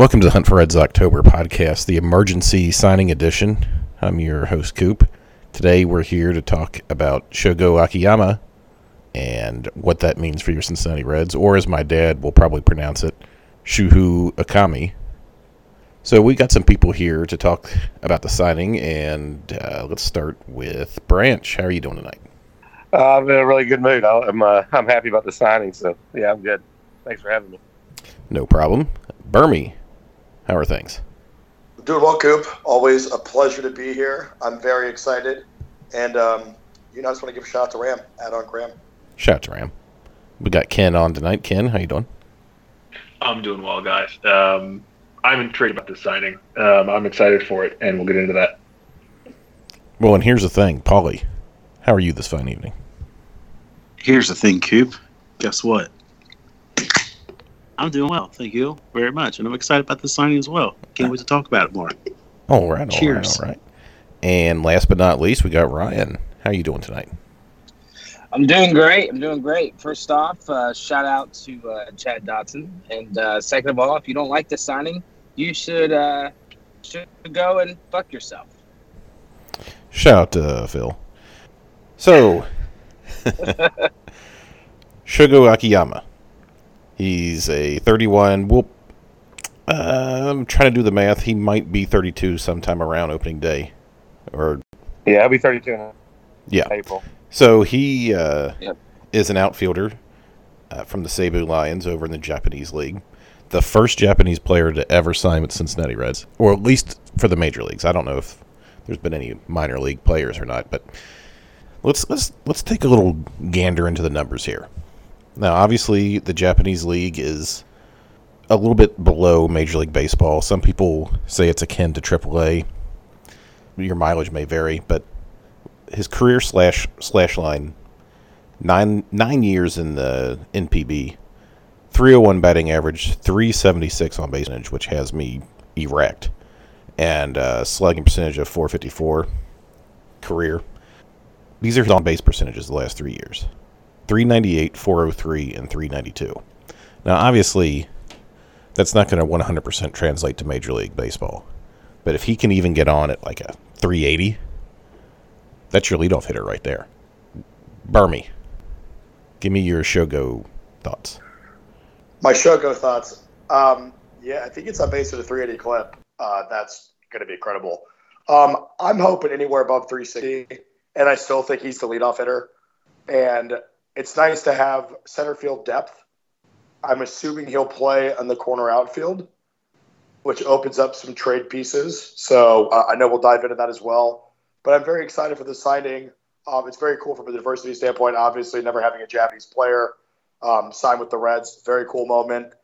Welcome to the Hunt for Reds October podcast, the emergency signing edition. I'm your host, Coop. Today we're here to talk about Shogo Akiyama and what that means for your Cincinnati Reds, or as my dad will probably pronounce it, Shuhu Akami. So we got some people here to talk about the signing, and uh, let's start with Branch. How are you doing tonight? Uh, I'm in a really good mood. I'm uh, I'm happy about the signing, so yeah, I'm good. Thanks for having me. No problem. Bermie, how are things? Doing well, Coop. Always a pleasure to be here. I'm very excited, and um, you know, I just want to give a shout out to Ram, add on Graham. Shout out to Ram. We got Ken on tonight. Ken, how you doing? I'm doing well, guys. Um, I'm intrigued about this signing. Um, I'm excited for it, and we'll get into that. Well, and here's the thing, Paulie. How are you this fine evening? Here's the thing, Coop. Guess what? I'm doing well, thank you very much, and I'm excited about the signing as well. Can't wait to talk about it more. All right, all Cheers. right, all right. And last but not least, we got Ryan. How are you doing tonight? I'm doing great. I'm doing great. First off, uh, shout out to uh, Chad Dotson, and uh, second of all, if you don't like the signing, you should uh, should go and fuck yourself. Shout out to Phil. So, Shogo Akiyama. He's a 31. We'll, uh, I'm trying to do the math. He might be 32 sometime around opening day, or Yeah, I'll be 32 in yeah. April. So he uh, is an outfielder uh, from the Seibu Lions over in the Japanese league. The first Japanese player to ever sign with Cincinnati Reds, or at least for the major leagues. I don't know if there's been any minor league players or not, but let's let's let's take a little gander into the numbers here. Now, obviously, the Japanese league is a little bit below Major League Baseball. Some people say it's akin to AAA. Your mileage may vary, but his career slash slash line nine nine years in the NPB, 301 batting average, 376 on base percentage, which has me erect, and uh, slugging percentage of 454 career. These are his on base percentages the last three years 398, 403, and 392. Now, obviously, that's not going to 100% translate to Major League Baseball. But if he can even get on at like a 380, that's your leadoff hitter right there. Bermie, give me your Shogo thoughts. My Shogo thoughts. Um, yeah, I think it's on base at a 380 clip. Uh, that's going to be incredible. Um, I'm hoping anywhere above 360, and I still think he's the leadoff hitter. And it's nice to have center field depth. I'm assuming he'll play on the corner outfield, which opens up some trade pieces. So uh, I know we'll dive into that as well. But I'm very excited for the signing. Um, it's very cool from a diversity standpoint. Obviously, never having a Japanese player um, sign with the Reds, very cool moment,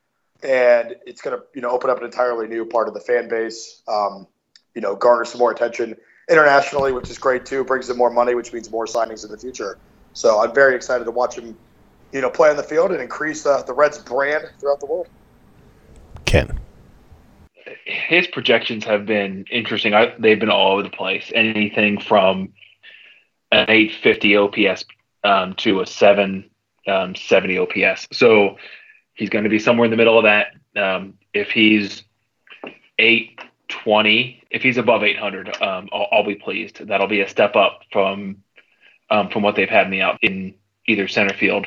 and it's going to you know open up an entirely new part of the fan base. Um, you know, garner some more attention internationally, which is great too. Brings in more money, which means more signings in the future. So I'm very excited to watch him, you know, play on the field and increase uh, the Reds brand throughout the world. Ken. His projections have been interesting. I, they've been all over the place. Anything from an 850 OPS um, to a 770 OPS. So he's going to be somewhere in the middle of that. Um, if he's 820, if he's above 800, um, I'll, I'll, be pleased. That'll be a step up from um, from what they've had the out in either center field.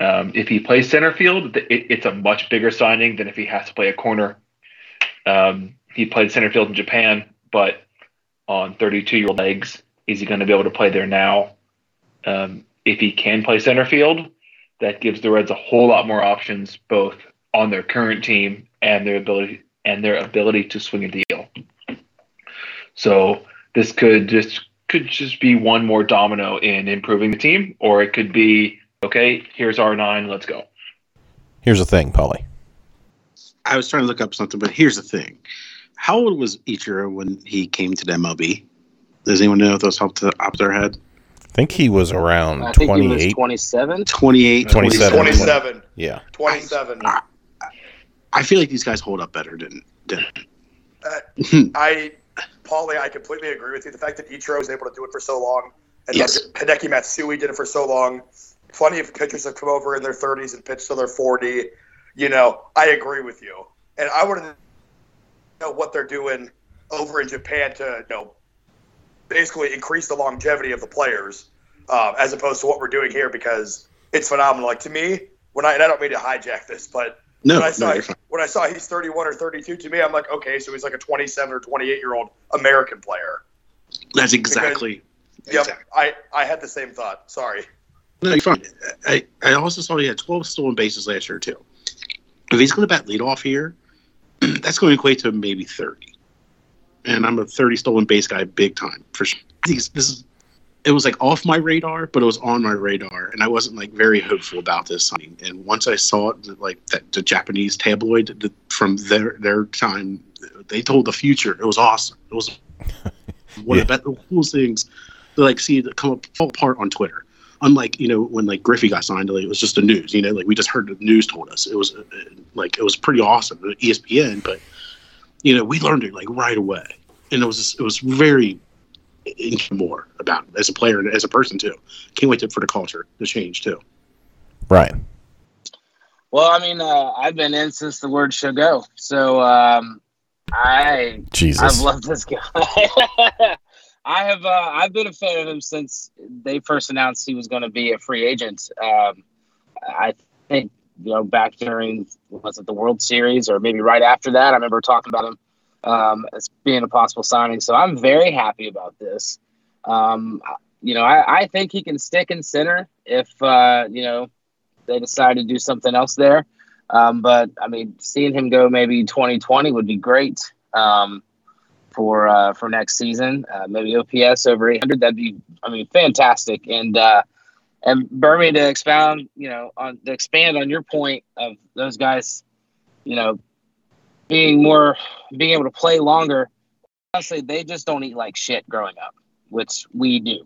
Um, if he plays center field, it, it's a much bigger signing than if he has to play a corner. Um, he played center field in Japan, but on 32 year old legs, is he going to be able to play there now? Um, if he can play center field, that gives the Reds a whole lot more options, both on their current team and their ability and their ability to swing a deal. So this could just could just be one more domino in improving the team, or it could be okay. Here's our nine. Let's go. Here's the thing, Paulie. I was trying to look up something, but here's the thing: How old was Ichiro when he came to the MLB? Does anyone know if those off the top of their head? I think he was around I think he was 28. 27. 28, 27. 27. Yeah. 27. I feel like these guys hold up better than. than uh, I, Paulie, I completely agree with you. The fact that Ichiro was able to do it for so long, and Yes. Hideki Matsui did it for so long. Plenty of pitchers have come over in their 30s and pitched till they're 40. You know, I agree with you. And I want to know what they're doing over in Japan to, you know, basically increase the longevity of the players um, as opposed to what we're doing here because it's phenomenal. Like to me, when I, and I don't mean to hijack this, but no, when I no, saw fine. when I saw he's 31 or 32, to me, I'm like, okay, so he's like a 27 or 28 year old American player. That's exactly. Yep, exactly. I I had the same thought. Sorry. No, you're fine. I, I also saw he had 12 stolen bases last year, too. If he's going to bat leadoff here, that's going to equate to maybe 30. And I'm a 30 stolen base guy big time, for sure. These, this is, it was like off my radar, but it was on my radar, and I wasn't like very hopeful about this signing. And once I saw it, like that the Japanese tabloid the, from their their time, they told the future. It was awesome. It was one of the, coolest things to like see it come up, fall apart on Twitter. Unlike you know when like Griffey got signed, like, it was just the news. You know, like we just heard the news told us. It was uh, like it was pretty awesome. ESPN, but you know we learned it like right away, and it was just, it was very more about it as a player and as a person too. Can't wait to, for the culture to change too. Right. Well, I mean, uh, I've been in since the word should go. So um, I Jesus. I've loved this guy. I have uh, I've been a fan of him since they first announced he was going to be a free agent. Um, I think you know back during was it the World Series or maybe right after that. I remember talking about him um, as being a possible signing. So I'm very happy about this. Um, you know, I, I think he can stick in center if uh, you know they decide to do something else there. Um, but I mean, seeing him go maybe 2020 would be great um, for uh, for next season. Uh, maybe OPS over 800. That'd be, I mean, fantastic. And uh, and Bernie to expound, you know, on to expand on your point of those guys, you know, being more being able to play longer. Honestly, they just don't eat like shit growing up, which we do.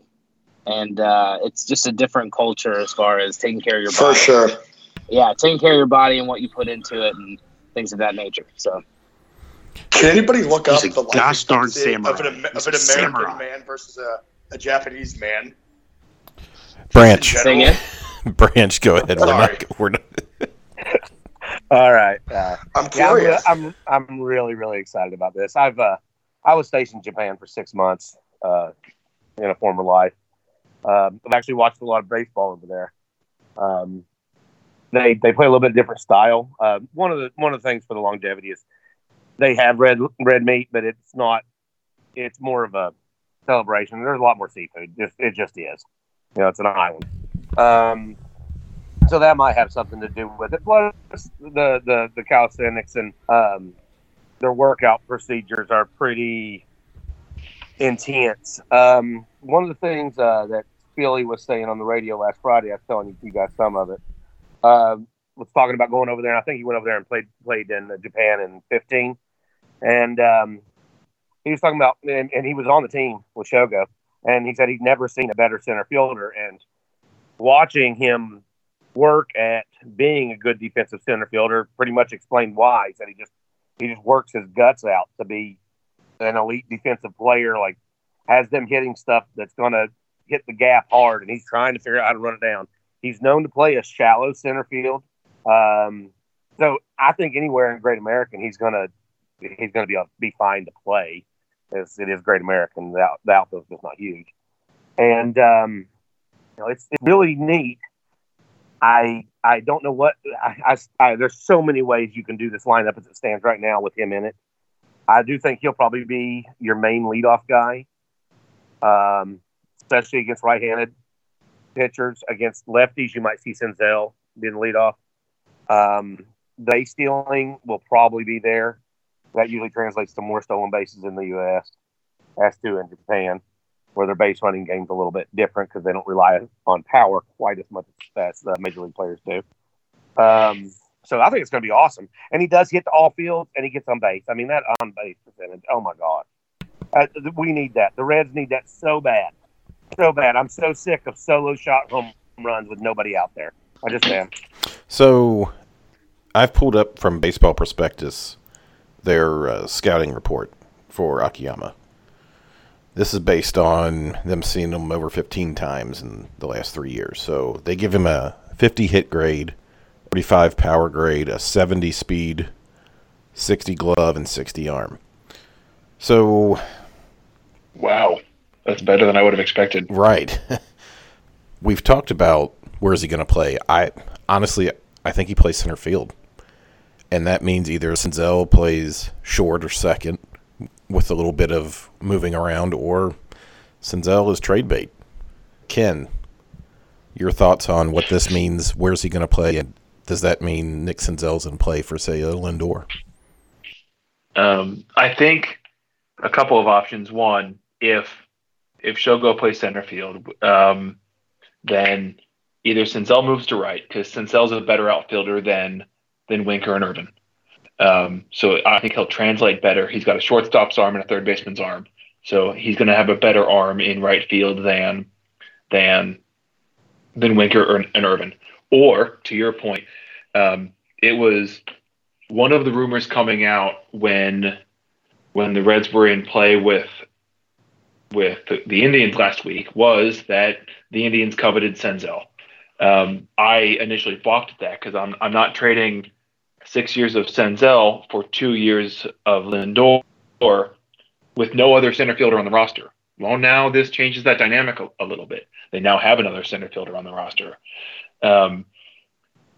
And uh, it's just a different culture as far as taking care of your body. For sure. yeah, taking care of your body and what you put into it and things of that nature. So Can anybody look up He's a the life gosh darn expectancy of an, samurai. Am- He's of an American samurai. man versus a, a Japanese man? Branch. In say general? again. Branch, go ahead. We're not, we're not, All right. Uh, I'm yeah, I'm, curious. I'm I'm really really excited about this. I've uh, I was stationed in Japan for six months uh, in a former life. Um, I've actually watched a lot of baseball over there. Um, they they play a little bit different style. Uh, one of the one of the things for the longevity is they have red red meat, but it's not. It's more of a celebration. There's a lot more seafood. Just it just is. You know, it's an island. Um, so that might have something to do with it. Plus, the the the calisthenics and um, their workout procedures are pretty intense. Um, one of the things uh, that Philly was saying on the radio last Friday, I was telling you guys some of it, uh, was talking about going over there. And I think he went over there and played played in Japan in 15, and um, he was talking about, and, and he was on the team with Shogo, and he said he'd never seen a better center fielder, and watching him work at being a good defensive center fielder pretty much explained why. He said he just he just works his guts out to be an elite defensive player, like has them hitting stuff that's gonna hit the gap hard and he's trying to figure out how to run it down. He's known to play a shallow center field. Um, so I think anywhere in Great American he's gonna he's gonna be be fine to play. As it is Great American, the, out, the outfield's just not huge. And um, you know, it's, it's really neat I I don't know what I, I, I there's so many ways you can do this lineup as it stands right now with him in it. I do think he'll probably be your main leadoff guy, um, especially against right-handed pitchers. Against lefties, you might see Senzel being the leadoff. Um, base stealing will probably be there. That usually translates to more stolen bases in the U.S. as to in Japan where their base running game's a little bit different because they don't rely on power quite as much as the major league players do. Um, So I think it's going to be awesome. And he does hit the all fields and he gets on base. I mean, that on base percentage, oh my God. Uh, we need that. The Reds need that so bad. So bad. I'm so sick of solo shot home runs with nobody out there. I just am. So I've pulled up from Baseball Prospectus their uh, scouting report for Akiyama. This is based on them seeing him over 15 times in the last three years. So they give him a 50 hit grade, 45 power grade, a 70 speed, 60 glove, and 60 arm. So. Wow. That's better than I would have expected. Right. We've talked about where is he going to play. I honestly, I think he plays center field, and that means either Senzel plays short or second, with a little bit of moving around, or Senzel is trade bait. Ken, your thoughts on what this means? Where's he going to play, and does that mean Nick Senzel's in play for say a Lindor? Um, I think a couple of options. One, if if Shogo plays center field, um, then either Senzel moves to right because Senzel's a better outfielder than than Winker and Ervin. Um, so I think he'll translate better. He's got a shortstop's arm and a third baseman's arm, so he's going to have a better arm in right field than than than Winker or and Ervin. Or to your point, um, it was one of the rumors coming out when when the Reds were in play with with the, the Indians last week was that the Indians coveted Senzel. Um, I initially balked at that because I'm I'm not trading six years of Senzel for two years of Lindor with no other center fielder on the roster. Well, now this changes that dynamic a, a little bit. They now have another center fielder on the roster. Um,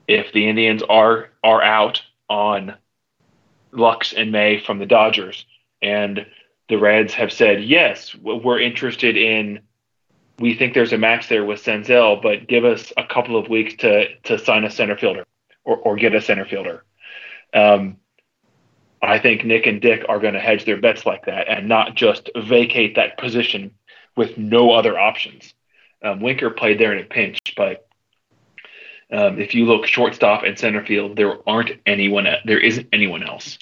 if the Indians are are out on Lux and May from the Dodgers, and the Reds have said yes, we're interested in we think there's a match there with Senzel, but give us a couple of weeks to to sign a center fielder or, or get a center fielder. Um, I think Nick and Dick are going to hedge their bets like that and not just vacate that position with no other options. Um, Winker played there in a pinch, but um, if you look shortstop and center field, there aren't anyone. There isn't anyone else.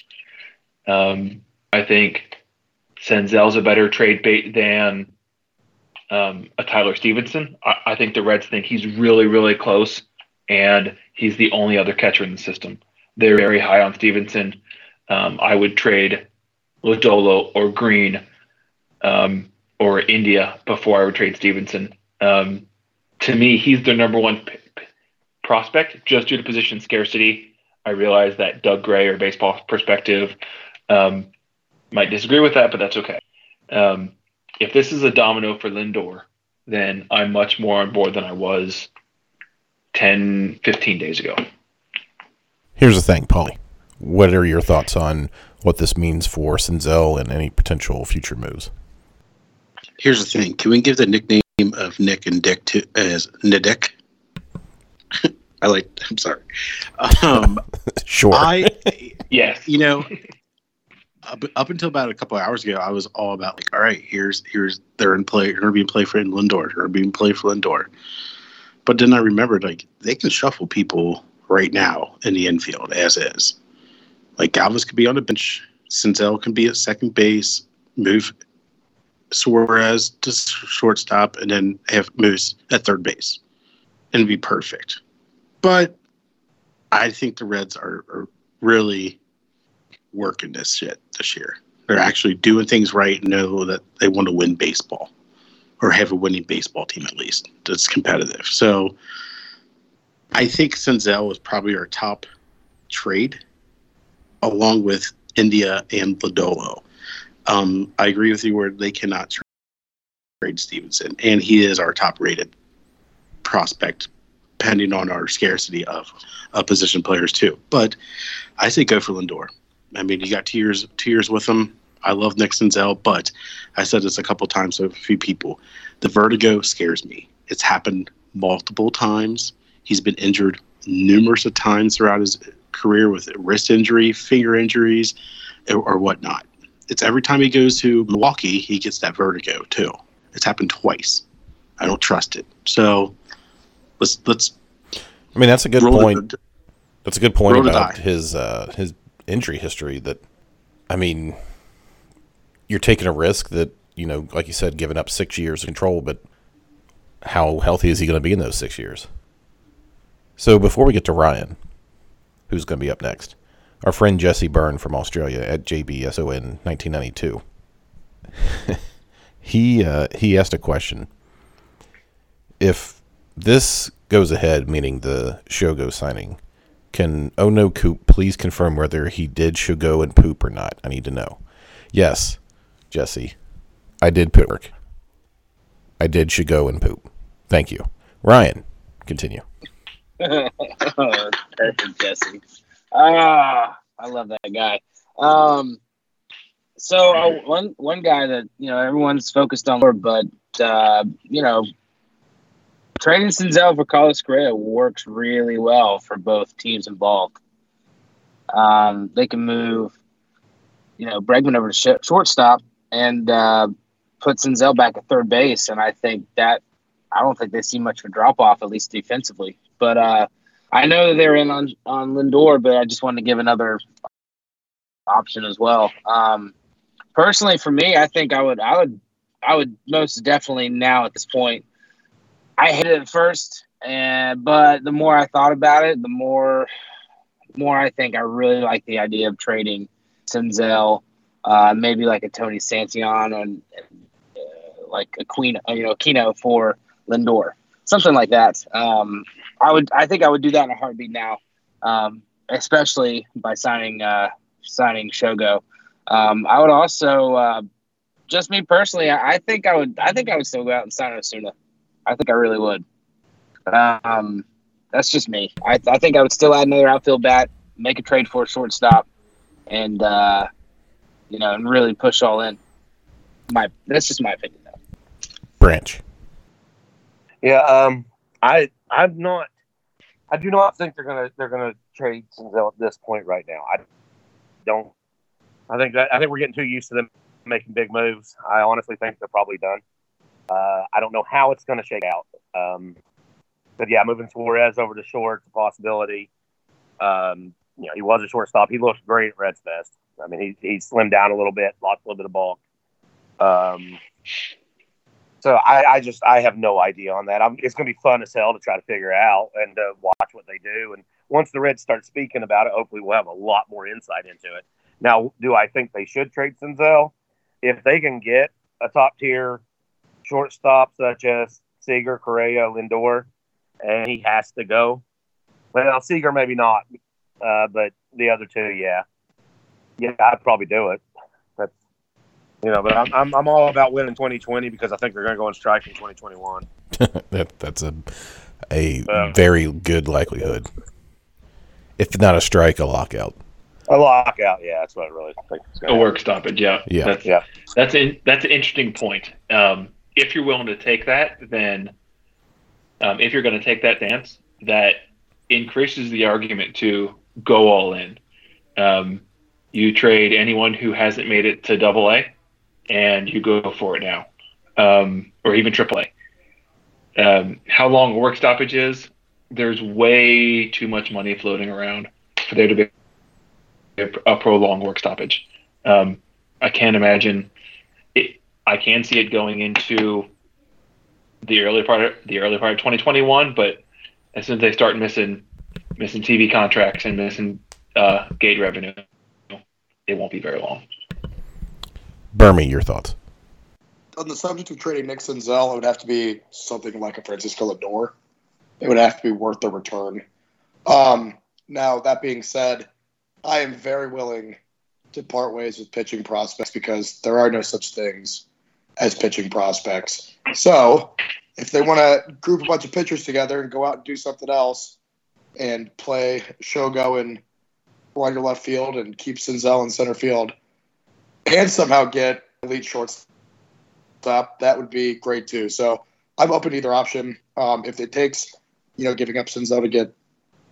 Um, I think Senzel's a better trade bait than um, a Tyler Stephenson. I, I, think the Reds think he's really, really close, and he's the only other catcher in the system. They're very high on Stephenson. Um, I would trade Lodolo or Greene um, or India before I would trade Stephenson. Um, to me, he's their number one p- p- prospect just due to position scarcity. I realize that Doug Gray or Baseball Prospectus um, might disagree with that, but that's okay. Um, if this is a domino for Lindor, then I'm much more on board than I was 10, 15 days ago. Here's the thing, Paulie. What are your thoughts on what this means for Senzel and any potential future moves? Here's the thing. Can we give the nickname of Nick and Dick to as Nidick? I like. I'm sorry. Um, sure. I yes. You know, up, up until about a couple hours ago, I was all about like, all right, here's here's they're in play, they're being play for Lindor, they're being play for Lindor. But then I remembered like they can shuffle people right now in the infield as is. Like Galvis could be on the bench, Senzel can be at second base, move Suarez to shortstop, and then have Moose at third base, and be perfect. But I think the Reds are, are really working this shit this year. They're actually doing things right and know that they want to win baseball or have a winning baseball team at least that's competitive. So I think Senzel was probably our top trade along with India and Lodolo. Um, I agree with you where they cannot trade Stephenson, and he is our top rated prospect, depending on our scarcity of, of position players too. But I say go for Lindor. I mean, you got two years two years with him. I love Nick Senzel, but I said this a couple times to a few people. The vertigo scares me. It's happened multiple times. He's been injured numerous of times throughout his career with wrist injury, finger injuries, or, or whatnot. It's every time he goes to Milwaukee, he gets that vertigo too. It's happened twice. I don't trust it. So let's let's. I mean, that's a good point. That's a good point about his uh, his injury history. That I mean, you're taking a risk that you know, like you said, giving up six years of control. But how healthy is he going to be in those six years? So before we get to Ryan, who's going to be up next, our friend Jesse Byrne from Australia at JBSON 1992. he uh, he asked a question. If this goes ahead, meaning the Shogo signing, can Oh No Coop please confirm whether he did Shogo and poop or not? I need to know. Yes, Jesse, I did work. I did Shogo and poop. Thank you, Ryan. Continue. Perfect, Jesse. Ah, I love that guy. Um, so uh, one one guy that you know everyone's focused on, but uh, you know, trading Senzel for Carlos Correa works really well for both teams involved. Um, they can move, you know, Bregman over to sh- shortstop and uh, put Senzel back at third base, and I think that I don't think they see much of a drop off, at least defensively. But uh, I know that they're in on on Lindor, but I just wanted to give another option as well. Um, personally, for me, I think I would I would I would most definitely now at this point. I hated it at first, and but the more I thought about it, the more more I think I really like the idea of trading Senzel, uh, maybe like a Tony Santillan and uh, like a Queen, you know, Kino for Lindor, something like that. Um, I would, I think I would do that in a heartbeat now, um, especially by signing uh, signing Shogo. Um, I would also, uh, just me personally, I, I think I would, I think I would still go out and sign Ozuna. I think I really would. Um, that's just me. I, I think I would still add another outfield bat, make a trade for a shortstop, and uh, you know, and really push all in. My that's just my opinion, though. Branch. Yeah, um, I I'm not. I do not think they're gonna they're gonna trade Senzel at this point right now. I don't. I think that I think we're getting too used to them making big moves. I honestly think they're probably done. Uh, I don't know how it's going to shake out. Um, but yeah, moving Suarez over to short, a possibility. Um, you know, he was a shortstop. He looked great at Reds Fest. I mean, he he slimmed down a little bit, lost a little bit of bulk. Um, so I, I just I have no idea on that. I'm, it's going to be fun as hell to try to figure out and uh, watch what they do. And once the Reds start speaking about it, hopefully we'll have a lot more insight into it. Now, do I think they should trade Senzel? If they can get a top tier shortstop such as Seager, Correa, Lindor, and he has to go. Well, Seager maybe not, uh, but the other two, yeah, yeah, I'd probably do it. That's you know, but I'm I'm, I'm all about winning 2020 because I think they're going to go on strike in 2021. that that's a a Yeah. very good likelihood. If not a strike, a lockout. A lockout, yeah, that's what I really think. Is A gonna work stoppage, yeah. Yeah. That's, Yeah. That's in, that's an interesting point. Um, if you're willing to take that, then um, if you're going to take that dance, that increases the argument to go all in. Um, you trade anyone who hasn't made it to Double A, and you go for it now, um, or even AAA. Um, how long work stoppage is? There's way too much money floating around for there to be a, a prolonged work stoppage. Um, I can't imagine. It, I can see it going into the early part of the early part of 2021, but as soon as they start missing missing TV contracts and missing uh, gate revenue, it won't be very long. Bermie, your thoughts? on the subject of trading Nick Senzel, it would have to be something like a Francisco Lindor. It would have to be worth the return. Um, now, that being said, I am very willing to part ways with pitching prospects because there are no such things as pitching prospects. So, if they want to group a bunch of pitchers together and go out and do something else and play Shogo in right or left field and keep Senzel in center field and somehow get elite shortstop stop, that would be great too. So I'm open to either option. Um, if it takes, you know, giving up Senzel to get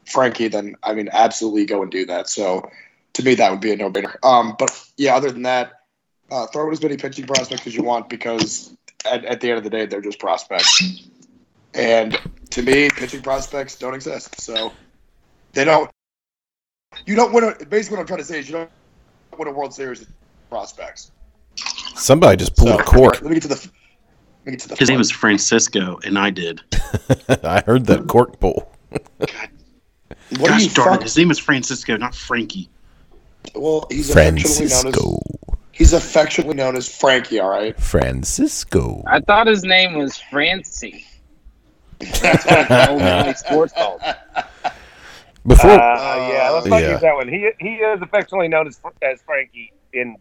Frankie, then I mean, absolutely go and do that. So to me, that would be a no-brainer. Um, but yeah, other than that, uh, throw as many pitching prospects as you want because at, at the end of the day, they're just prospects. And to me, pitching prospects don't exist. So they don't You don't win. A, basically, what I'm trying to say is you don't win a World Series prospects. Somebody just pulled So, a cork. Let me get to the. Let me get to the. His name is Francisco, and I did. I heard that cork pull. What are Gosh you darn it, his name is Francisco, not Frankie. Well, he's affectionately known Francisco. as. He's affectionately known as Frankie. All right. Francisco. I thought his name was Francie. That's what the old Valley Sports called. Before Uh, yeah, let's not Yeah. use that one. He he is affectionately known as as Frankie in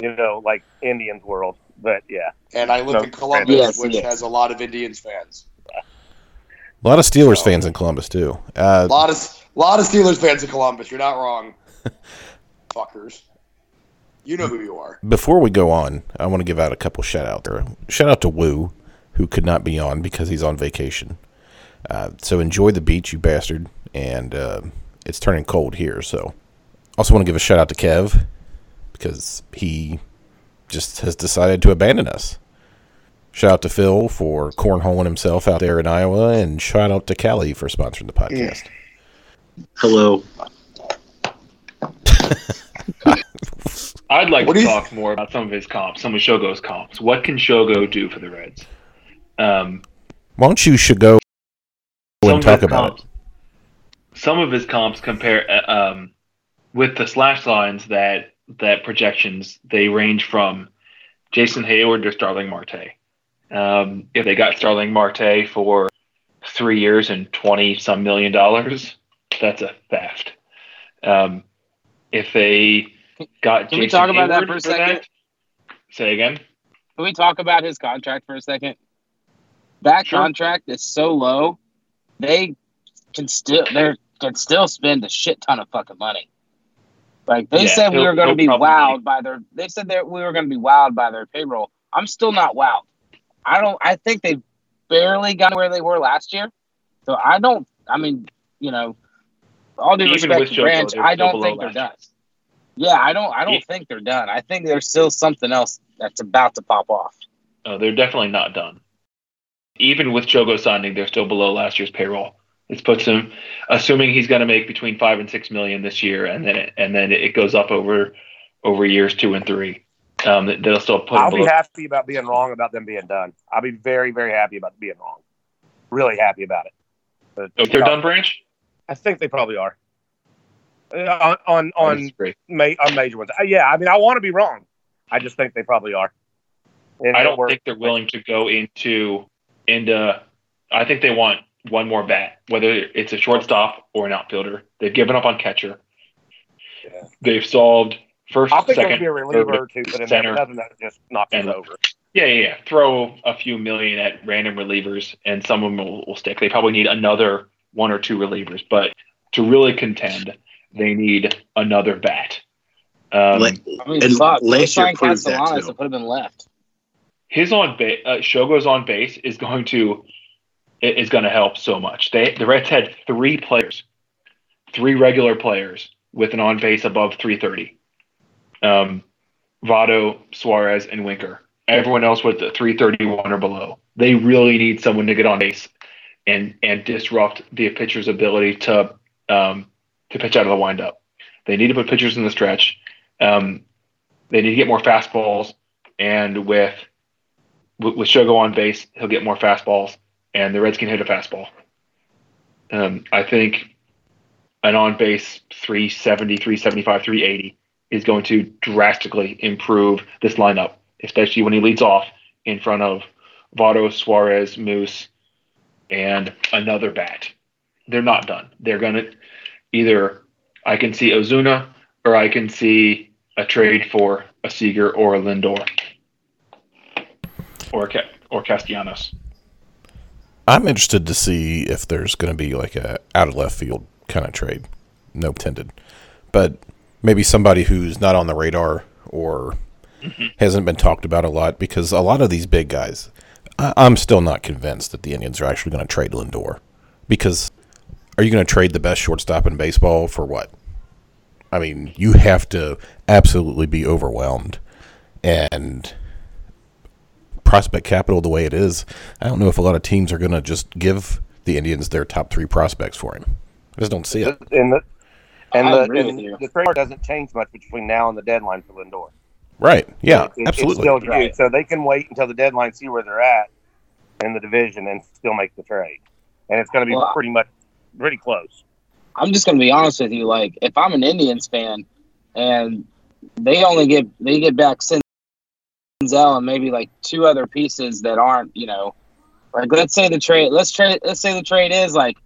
you know like Indians world, but yeah, And I live No, in Columbus, Yes, which yes. has a lot of Indians fans. a lot of Steelers fans in Columbus too. Uh, A lot of lot of Steelers fans in Columbus. You're not wrong, fuckers. You know who you are. before we go on, I want to give out a couple shout out there. Shout out to Woo, who could not be on because he's on vacation. Uh, so enjoy the beach, you bastard. And uh, it's turning cold here, so also want to give a shout out to Kev because he just has decided to abandon us. Shout out to Phil for cornholing himself out there in Iowa, and shout out to Callie for sponsoring the podcast. Hello. I'd like What to do you- talk more about some of his comps, some of Shogo's comps. What can Shogo do for the Reds? Um, Why don't you should go some and of talk his about comps, Some of his comps compare uh, um, with the slash lines that that projections they range from Jason Heyward to Starling Marte. Um, if they got Starling Marte for three years and twenty some million dollars, that's a theft. Um, if they got Can we talk about that for a second? say again. Can we talk about his contract for a second? That Sure. contract is so low, they can still they can still spend a shit ton of fucking money. Like they Yeah, said, we were going to be wowed by their. They said that we were going to be wowed by their payroll. I'm still not wowed. I don't. I think they barely got where they were last year. So I don't. I mean, you know, all due Even respect to Branch, I don't think they're done. year. Yeah, I don't. I don't Yeah. think they're done. I think there's still something else that's about to pop off. Oh, they're definitely not done. Even with Shogo signing, they're still below last year's payroll. This puts him, assuming he's going to make between five and six million this year, and then it, and then it goes up over over years two and three. Um, they'll still put I'll be happy about being wrong about them being done. I'll be very very happy about being wrong. Really happy about it. But, Oh, they're done, Branch. I think they probably are. Uh, on on on, ma- on major ones. Uh, yeah, I mean I want to be wrong. I just think they probably are. And I don't think they're willing to go into into. I think they want one more bat, whether it's a shortstop or an outfielder. They've given up on catcher. Yeah. They've solved first, I think second, be a reliever third, or two put in center. but nothing that just knocks us And- over. Yeah, yeah, yeah. Throw a few million at random relievers, and some of them will, will stick. They probably need another one or two relievers, but to really contend, they need another bat. Um, La- I mean, And fuck, last year that, Castellanos too. it would have been left. his on base, uh, Shogo's on base is going to i- is going to help so much. They the Reds had three players, three regular players with an on base above 330. Um, Votto, Suarez, and Winker. Everyone else with the 331 or below. They really need someone to get on base and and disrupt the pitcher's ability to um, to pitch out of the windup. They need to put pitchers in the stretch. Um, they need to get more fastballs, and with with, with Shogo on base, he'll get more fastballs, and the Reds can hit a fastball. Um, I think an on base 370, 375, 380 is going to drastically improve this lineup, especially when he leads off in front of Votto, Suarez, Moose, and another bat. They're not done. They're going to either, I can see Ozuna or I can see a trade for a Seager or a Lindor or or Castellanos. I'm interested to see if there's going to be like a out of left field kind of trade, no intended, but maybe somebody who's not on the radar or mm-hmm. hasn't been talked about a lot because a lot of these big guys, I, I'm still not convinced that the Indians are actually going to trade Lindor. Because are you going to trade the best shortstop in baseball for what? I mean, you have to absolutely be overwhelmed. And prospect capital the way it is, I don't know if a lot of teams are going to just give the Indians their top three prospects for him. I just don't see it. And the And I the, agree and the trade doesn't change much between now and the deadline for Lindor. Right. Yeah. It- it- absolutely. It's still. Right. So they can wait until the deadline, see where they're at in the division, and still make the trade. And it's going to be Well, pretty much pretty close. I'm just gonna be honest with you. Like, if I'm an Indians fan, and they only get they get back Senzel and maybe like two other pieces that aren't, you know, like let's say the trade. Let's trade. Let's say the trade is like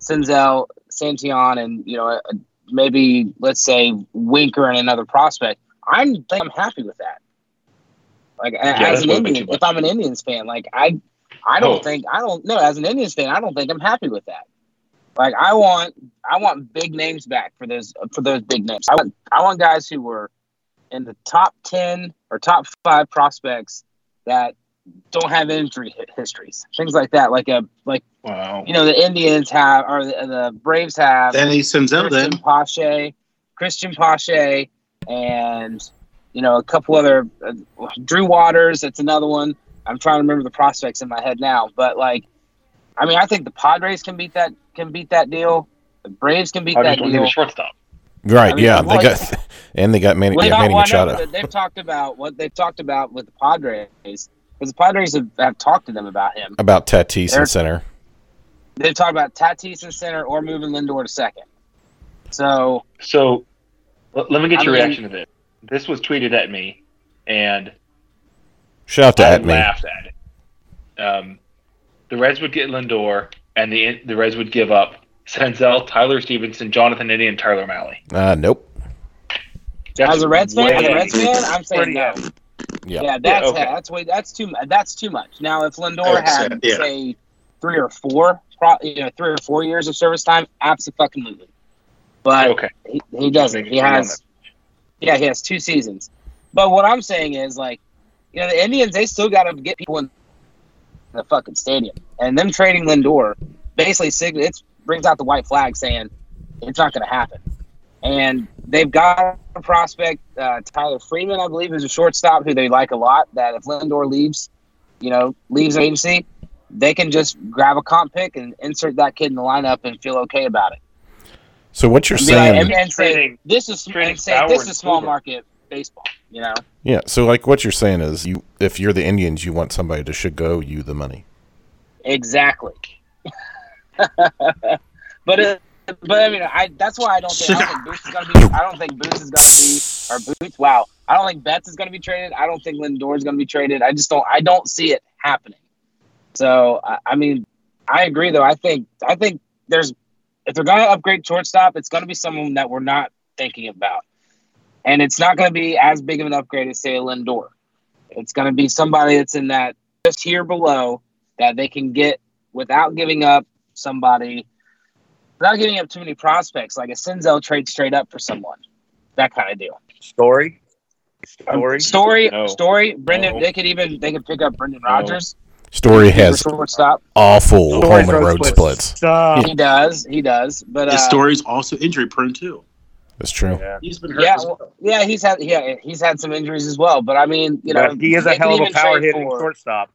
Senzel, Santillan, and you know uh, maybe let's say Winker and another prospect. I'm I'm happy with that. Like Yeah, as an a little bit Indian, if I'm an Indians fan, like I, I don't Oh. think I don't know. As an Indians fan, I don't think I'm happy with that. Like I want I want big names back for those for those big names. I want I want guys who were in the top ten or top five prospects that don't have injury histories, things like that. Like a like Wow. you know the Indians have or the, the Braves have Then he sends out Cristian then. Pache, Cristian Pache, and you know a couple other uh, Drew Waters. That's another one. I'm trying to remember the prospects in my head now, but like, I mean, I think the Padres can beat that can beat that deal. The Braves can beat I that don't need deal. a shortstop. Right. I mean, yeah. They got and they got Manny, Well, yeah, Manny well, I know Machado. They've talked about what they've talked about with the Padres because the Padres have, have talked to them about him. About Tatis They're- in center. They've talked about Tatis and center or moving Lindor to second. So So l- let me get I your mean- reaction to this. This was tweeted at me, and Shout out to I at me. laughed at it. Um, the Reds would get Lindor, and the the Reds would give up Senzel, Tyler Stephenson, Jonathan India, and Tyler Mahle. Uh, nope. as a Reds fan, as a Reds fan, I'm saying no. Yeah. Yeah, that's okay. that's way that's too that's too much. Now, if Lindor had say, yeah. say three or four, pro, you know, three or four years of service time, absolutely. But Okay. he, he doesn't. He has, yeah, he has two seasons. But what I'm saying is, like, you know, the Indians they still got to get people in the fucking stadium, and them trading Lindor basically sig- it brings out the white flag saying it's not going to happen. And they've got a prospect, uh, Tyler Freeman, I believe, is a shortstop who they like a lot. That if Lindor leaves, you know, leaves the agency, they can just grab a comp pick and insert that kid in the lineup and feel okay about it. So what you're And be like- saying? and, and say Trading- this is trading and say this is small Kluber. market baseball. You know, Yeah. So like what you're saying is you if you're the Indians, you want somebody to should go you the money. exactly. but it, but I mean, I that's why I don't think I don't think Boots is gonna be. I don't think Boots is gonna be or Boots. Wow, I don't think Betts is gonna be traded. I don't think Lindor is gonna be traded. I just don't. I don't see it happening. So I, I mean, I agree though. I think I think there's if they're gonna upgrade shortstop, it's gonna be someone that we're not thinking about, and it's not gonna be as big of an upgrade as say Lindor. It's gonna be somebody that's in that just here below that they can get without giving up somebody, without giving up too many prospects, like a Senzel trade straight up for someone, that kind of deal. Story. Um, Story. story, No. story. Brendan, No. they could even they could pick up Brendan No. Rodgers. Story for has shortstop. awful Story home and road splits. splits. Stop. He does, he does. But His uh, story's also injury prone too. That's true. Yeah. He's been hurt. yeah, well, well. yeah, he's had yeah he's had some injuries as well. But I mean, you know, But he is a hell of a power hitting for- shortstop.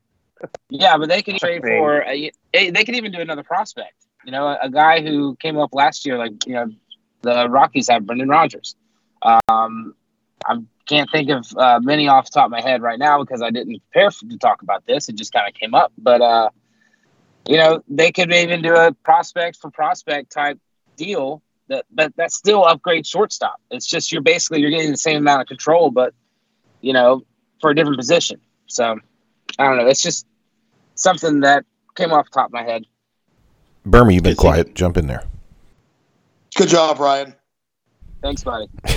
Yeah, but they could trade for a, they could even do another prospect. You know, a, a guy who came up last year, like you know, the Rockies have Brendan Rodgers. Um, I can't think of uh, many off the top of my head right now because I didn't prepare for, to talk about this. It just kind of came up, but uh, you know, they could even do a prospect for prospect type deal. That but that's still upgrade shortstop. It's just you're basically you're getting the same amount of control, but you know, for a different position. So I don't know. It's just something that came off the top of my head. Bermie, you've been Good thing. quiet. Jump in there. Good job, Ryan. Thanks, buddy. Bill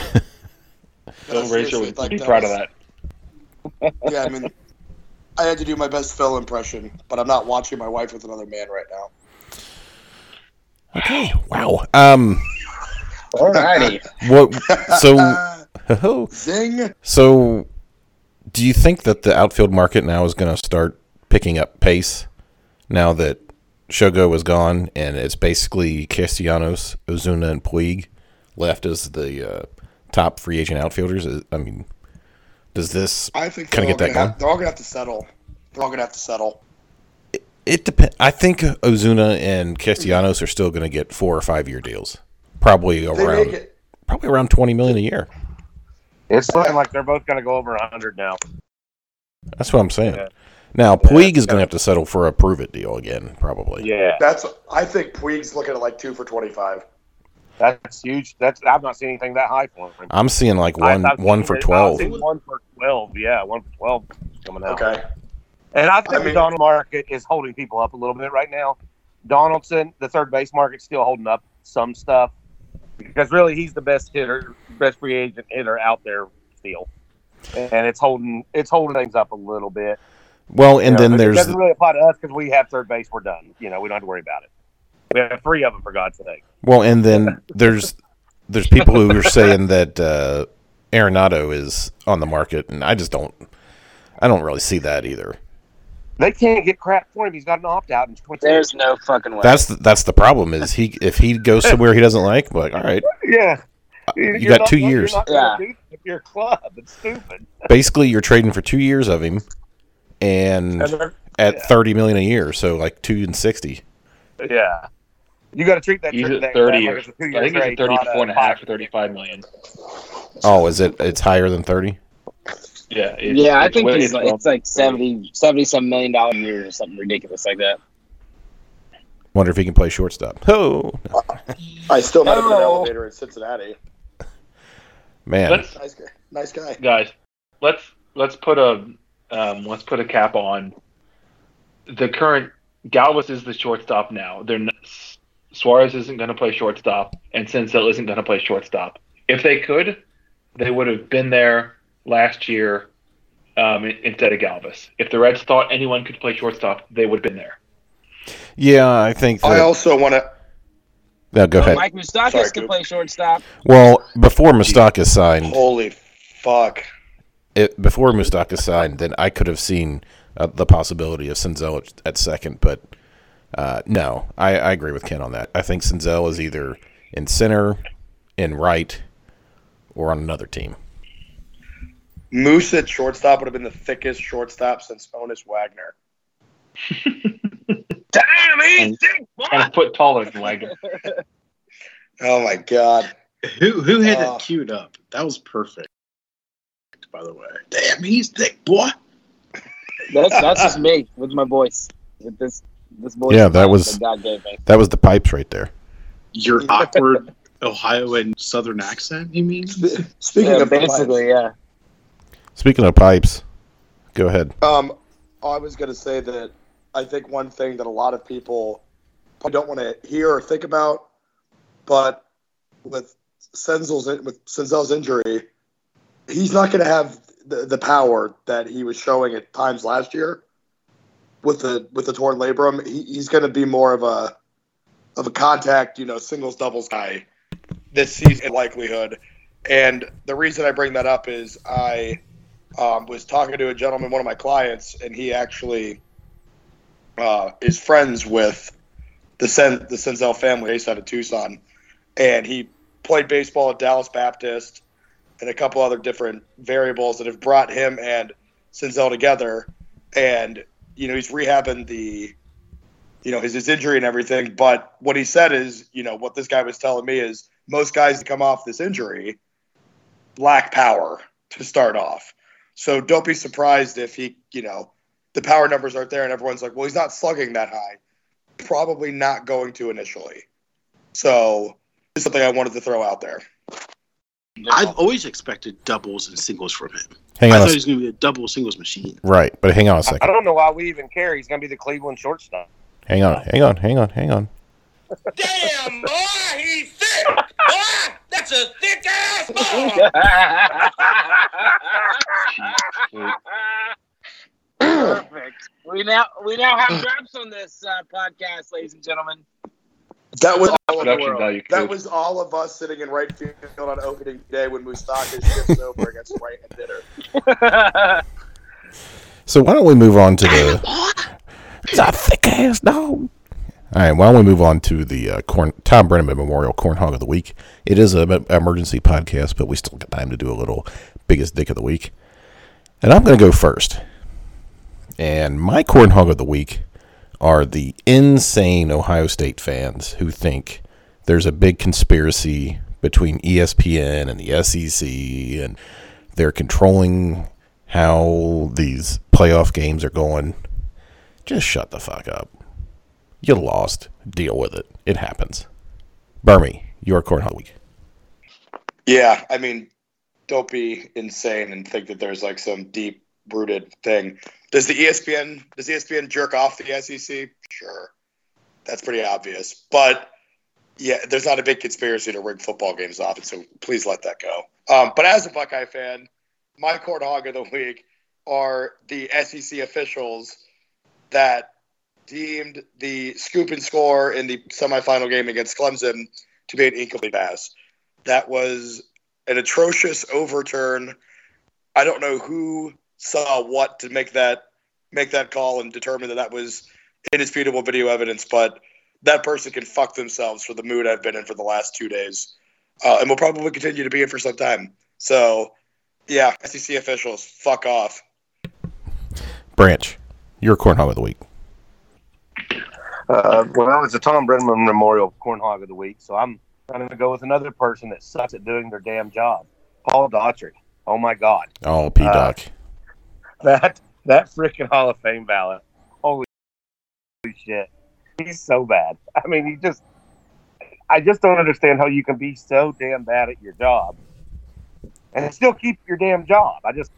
Yeah, Razor seriously, would like, be that proud of that. Yeah, I mean, I had to do my best Phil impression, but I'm not watching my wife with another man right now. Okay. Wow. Um. Alrighty. What? So. Zing. So, do you think that the outfield market now is going to start picking up pace now that Shogo was gone and it's basically Castellanos, Ozuna, and Puig left as the uh, top free agent outfielders? I mean, does this I think Kinda they're all get that gonna have- they're all gonna have to settle. They're all gonna have to settle. it depend? I think Ozuna and Castellanos are still going to get four or five year deals, probably around. get probably around twenty million a year. It's looking like they're both going to go over 100 now. That's what I'm saying. Yeah. Now Puig is going to have to settle for a prove it deal again, probably. Yeah, That's I think Puig's looking at like two for twenty five. that's huge. That's I've not seen anything that high for him. I'm seeing like one I've- I've one for it- I've twelve. One for 12. Yeah, one for 12 coming out. Okay. And I think I the Donald market is holding people up a little bit right now. Donaldson, the third base market's still holding up some stuff because really he's the best hitter, best free agent hitter out there still, and it's holding it's holding things up a little bit. Well, You and know, then there's it doesn't really apply to us because we have third base. We're done. You know, we don't have to worry about it. We have three of them for God's sake. well, and then there's there's people who are saying that uh, Arenado is on the market, and I just don't I don't really see that either. They can't get crap for him. He's got an opt out in 20. There's no fucking way. That's the, that's the problem is he if he goes somewhere he doesn't like, like all right, yeah. you You're got not- two years. Yeah. do that If you're club, it's stupid. Basically, you're trading for two years of him, and And at yeah. thirty million a year, so like two and sixty. Yeah. You got to treat that. He's at 30 that or like it's a I think he's at 34 and a half or 35 million. Oh, is it? It's higher than thirty. Yeah. It's, yeah, I think it's like, well- it's like 70, 70 some million dollar year or something ridiculous like that. Wonder if he can play shortstop. Oh I still met him in an elevator in Cincinnati. man, Let's Nice guy. Nice guy. guys, let's let's put a um, let's put a cap on the current. Galvis is the shortstop now. They're n- Suarez isn't going to play shortstop, and Senzel isn't going to play shortstop. If they could, they would have been there last year um, instead of Galvis. If the Reds thought anyone could play shortstop, they would have been there. yeah, I think. I also want to. no, go ahead. Mike Moustakas Sorry, can Coop. play shortstop. Well, before Moustakas signed, Holy fuck! It, before Moustakas signed, then I could have seen uh, the possibility of Senzel at, at second, but uh, no, I, I agree with Ken on that. I think Senzel is either in center, in right, or on another team. Moose at shortstop would have been the thickest shortstop since Honus Wagner. Damn, he's sick, And a foot taller than Wagner. Oh my god! Who who had Uh, that queued up? That was perfect. By the way, damn, he's thick, boy. That's that's just me with my voice. With this this voice. Yeah, that was- God gave me. That was the pipes right there. Your awkward Ohio and Southern accent. You mean? Speaking Yeah, of basically, yeah. Speaking of pipes, go ahead. Um, I was going to say that I think one thing that a lot of people probably don't want to hear or think about, but with Senzel's with Senzel's injury, he's not going to have the, the power that he was showing at times last year with the with the torn labrum. He, he's going to be more of a of a contact, you know, singles doubles guy this season, likelihood. And the reason I bring that up is I um, was talking to a gentleman, one of my clients, and he actually uh, is friends with the Sen- the Senzel family based out of Tucson, and he played baseball at Dallas Baptist and a couple other different variables that have brought him and Senzel together. And you know, he's rehabbing the, you know, his his injury and everything. But what he said is, you know, what this guy was telling me is most guys that come off this injury lack power to start off. So don't be surprised if he, you know, the power numbers aren't there and everyone's like, well, he's not slugging that high. Probably not going to initially. So it's something I wanted to throw out there. I've always expected doubles and singles from him. Hang on. I on, thought he was going to be a double singles machine. right? But hang on a I second. I don't know why we even care. He's going to be the Cleveland shortstop. Hang on, hang on, hang on, hang on. Damn, boy, he's thick. Boy, that's a thick ass boy. Perfect. We now we now have drops on this uh, podcast, ladies and gentlemen. That was all of the world. value, That was all of us sitting in right field on opening day when Moustakas shifts over against right and hitter. So why don't we move on to the? It's a thick ass dog. All right, why don't we move on to the uh, corn Tom Brennan Memorial Corn Hog of the Week? It is an emergency podcast, but we still got time to do a little biggest dick of the week. And I'm going to go first. And my corn hog of the week are the insane Ohio State fans who think there's a big conspiracy between ESPN and the SEC, and they're controlling how these playoff games are going. Just shut the fuck up. You lost. Deal with it. It happens. Bermie, your cornhole week. Yeah, I mean, don't be insane and think that there's like some deep rooted thing. Does the ESPN does ESPN jerk off the SEC? Sure, that's pretty obvious. But yeah, there's not a big conspiracy to rig football games off it, so please let that go. Um, but as a Buckeye fan, my corn hog of the week are the SEC officials that deemed the scoop and score in the semifinal game against Clemson to be an incomplete pass. That was an atrocious overturn. I don't know who saw what to make that make that call and determine that that was indisputable video evidence, but that person can fuck themselves for the mood I've been in for the last two days, uh, and will probably continue to be in for some time. So, yeah, SEC officials, fuck off. Branch, your cornhole of the week. Uh, well, it's a Tom Brennan Memorial Corn Hog of the Week, so I'm going to go with another person that sucks at doing their damn job. Paul Daugherty. Oh my God, Oh, P Doc. That that freaking Hall of Fame ballot. Holy shit, he's so bad. I mean, he just. I just don't understand how you can be so damn bad at your job and still keep your damn job. I just.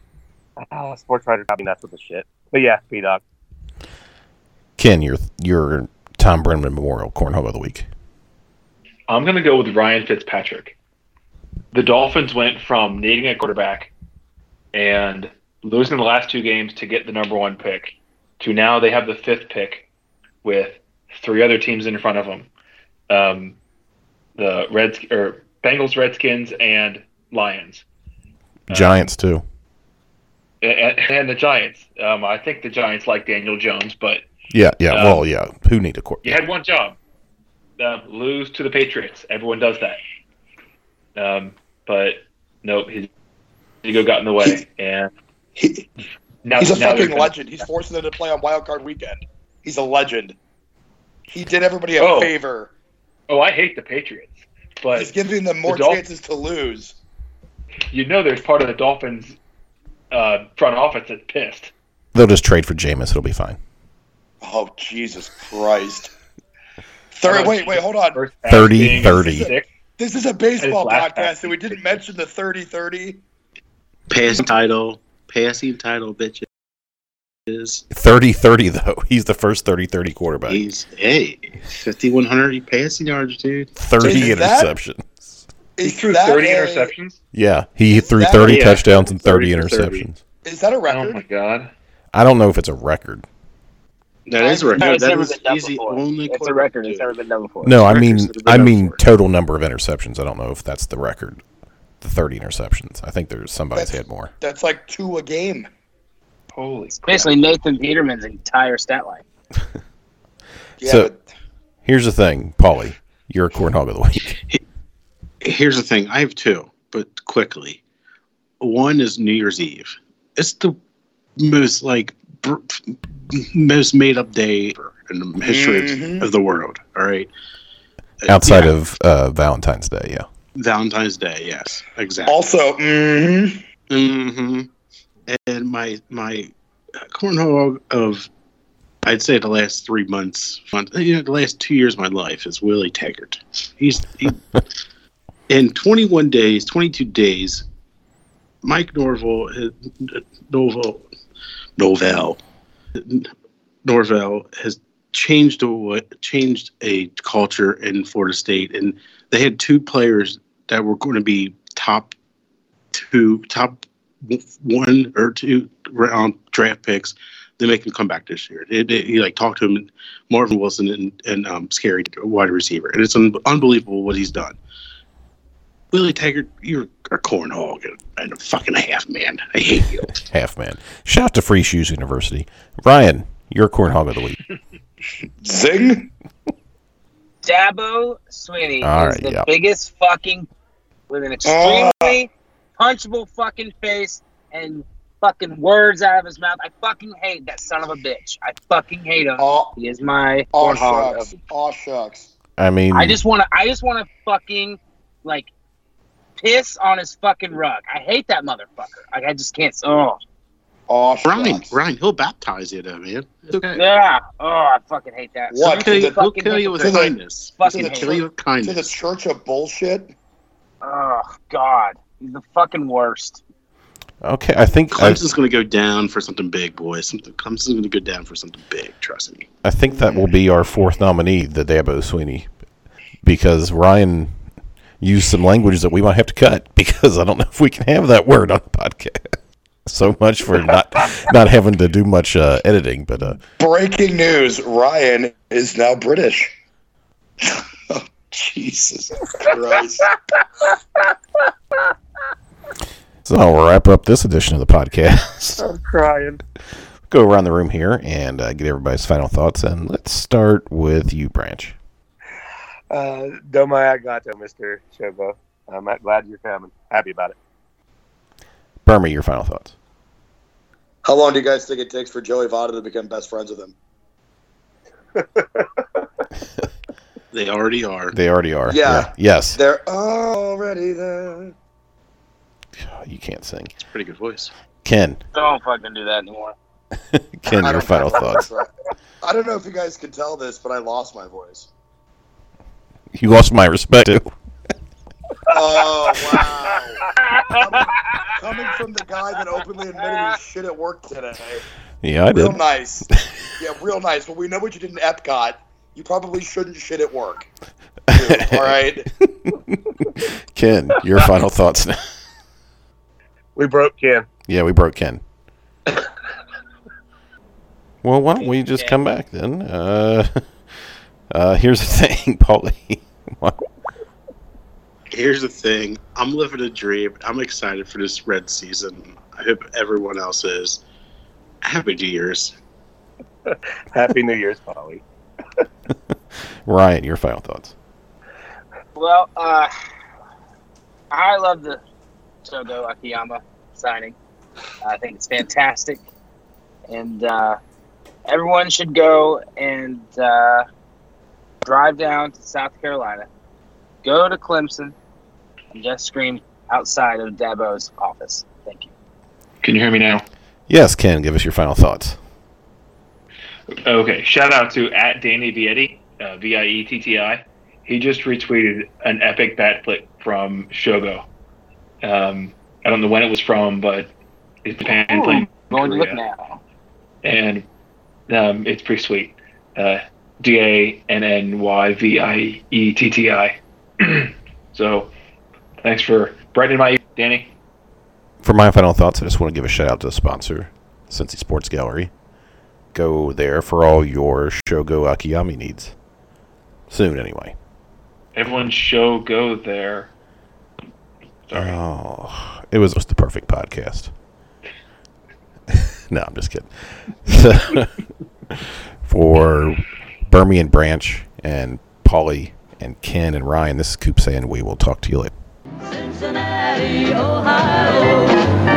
Oh, sports writer got me nuts with the shit. But yeah, P Doc. Ken, your your Tom Brennan Memorial cornhole of the week. I'm going to go with Ryan Fitzpatrick. The Dolphins went from needing a quarterback and losing the last two games to get the number one pick to now they have the fifth pick with three other teams in front of them. Um, the Reds or Bengals, Redskins, and Lions, Giants too. and, and the Giants. Um, I think the Giants like Daniel Jones, but Yeah, yeah. Um, well, yeah. Who need a court? you had one job: uh, lose to the Patriots. Everyone does that. Um, but nope, his ego got in the way, and He, now he's a now fucking gonna- legend. He's forcing them to play on wild card weekend. He's a legend. He did everybody a Oh. favor. Oh, I hate the Patriots, but He's giving them more the Dolph- chances to lose. you know there's part of the Dolphins uh, front office that's pissed. They'll just trade for Jameis. It'll be fine. Oh Jesus Christ! Third, wait, wait, hold on. First 30, being 30. sick. This is a baseball podcast, and we didn't mention the 30-30. Passing title, passing title, bitches. 30-30, though. He's the first 30-30 quarterback. He's hey, fifty one hundred passing yards, dude. 30 Is that- interceptions. He threw that 30 a- interceptions. Yeah, he threw that- 30 Yeah, touchdowns and 30 30 for 30. interceptions. Is that a Oh record? my god! I don't know if it's a record. That is a record. No, it's that never is, been done he's the before. only It's a quarterback record. to It's do it. never been done before. No, I Records mean that have been I done mean before. total number of interceptions. I don't know if that's the record. The 30 interceptions. I think there's somebody's That's- had more. That's like two a game. Holy crap! Basically, Nathan Peterman's entire stat line. Yeah, So- but Here's the thing, Paulie. You're a cornhog of the week. Here's the thing. I have two, but quickly. One is New Year's Eve. It's the most like br- most made up day in the history Mhm. of, of the world. All right. Outside yeah, of uh, Valentine's Day, yeah. Valentine's Day, yes, exactly. also, mhm. hmm And my my cornhole of I'd say the last three months, you know, the last two years of my life is Willie Taggart. He's he, in 21 days, 22 days. Mike Norville, uh, Norville, Novell, Norvell has changed a changed a culture in Florida State, and they had two players that were going to be top two, top one or two round draft picks. They make him come back this year. It, it- he like talked to him, Marvin Wilson and, and um, scary wide receiver, and it's un- unbelievable what he's done. Willie Taggart, you're a cornhog and, and a fucking half man. I hate you. Half man. Shout out to Free Shoes University. Ryan, you're a cornhog of the week. zing. Dabo Swinney All is right, the yeah. biggest fucking with an ah. extremely punchable fucking face and fucking words out of his mouth. I fucking hate that son of a bitch. I fucking hate him. Aw, He is my aw cornhog shucks. of Aw shucks. I mean, I just want to. I just want to fucking like piss on his fucking rug. I hate that motherfucker. Like, I just can't. Oh, Oh, Ryan, shucks. Ryan, he'll baptize you though, man. It's okay. yeah. Oh, I fucking hate that. What? He'll kill you, he'll Fucking kill you with kindness. Fucking He'll kill you with To the church of bullshit. Oh God, he's the fucking worst. Okay, I think Clemson's going to go down for something big, boys. Something Clemson's going to go down for something big. Trust me. I think that will be our fourth nominee, the Dabo Swinney, because Ryan used some language that we might have to cut because I don't know if we can have that word on the podcast. So much for not not having to do much uh, editing, but uh, Breaking news: Ryan is now British. Jesus Christ! so I'll wrap up this edition of the podcast. I'm crying. Go around the room here and uh, get everybody's final thoughts, and let's start with you, Branch. Uh, Domai Agato, Mr. Shogo. I'm glad you're coming. Happy about it. Bermie, your final thoughts. How long do you guys think it takes for Joey Votto to become best friends with him? They already are. They already are. Yeah. Yes. They're already there. You can't sing. It's a pretty good voice. Ken, Don't fucking do that anymore. Ken, your final know. thoughts. I don't know if you guys can tell this, but I lost my voice. You lost my respect too. Oh wow! coming, coming from the guy that openly admitted his shit at work today. Yeah, I Real did. Real nice. Yeah, real nice. But we know what you did in Epcot. You probably shouldn't shit at work. Dude, all right. Ken, your final thoughts now. We broke Ken. Yeah, we broke Ken. well, why don't we just come back then? Uh, uh, here's the thing, Paulie. Here's the thing. I'm living a dream. I'm excited for this red season. I hope everyone else is. Happy New Year's. Happy New Year's, Paulie. Ryan, your final thoughts. Well, uh, I love the Shogo Akiyama signing. I think it's fantastic, and uh, everyone should go and uh, drive down to South Carolina, go to Clemson, and just scream outside of Dabo's office. Thank you. Can you hear me now? Yes, Ken, give us your final thoughts. Okay. Shout out to at Danny Vietti, uh, V I E T T I. He just retweeted an epic bat flip from Shogo. Um, I don't know when it was from, but it's Japan playing Going to look now. and um, it's pretty sweet. Uh, D A N N Y V I E T T I. So, thanks for brightening my evening, Danny. For my final thoughts, I just want to give a shout out to the sponsor, Cincy Sports Gallery. Go there for all your Shogo Akiyami needs. Soon, anyway. Everyone, show go there. Sorry. Oh, it was just the perfect podcast. no, I'm just kidding. For Bermie and Branch and Paulie and Ken and Ryan, this is Coop saying we will talk to you later. Cincinnati, Ohio.